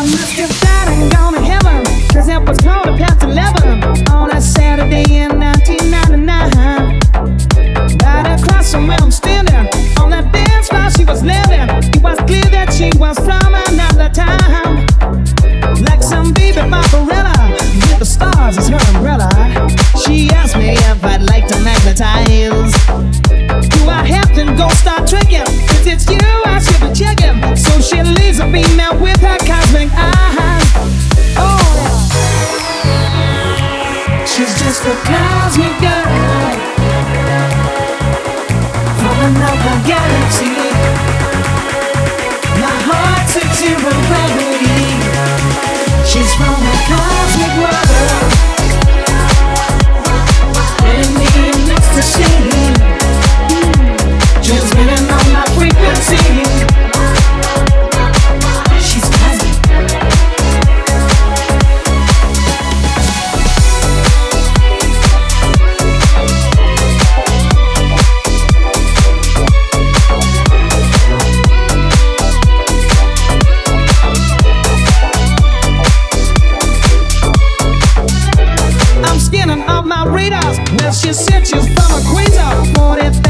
I must have died and gone to heaven, cause was quarter past 11 on a Saturday in 1999. Right across from where I'm standing, on that dance floor she was living. It was clear that she was from another town. Like some baby Barbarella, with the stars as her umbrella. She asked me if I'd like to magnetize. Do I have to go start tricking? Cause it's you I should be checking. So she leaves a female with her She's just a cosmic girl from another galaxy. you summer queens are wanted.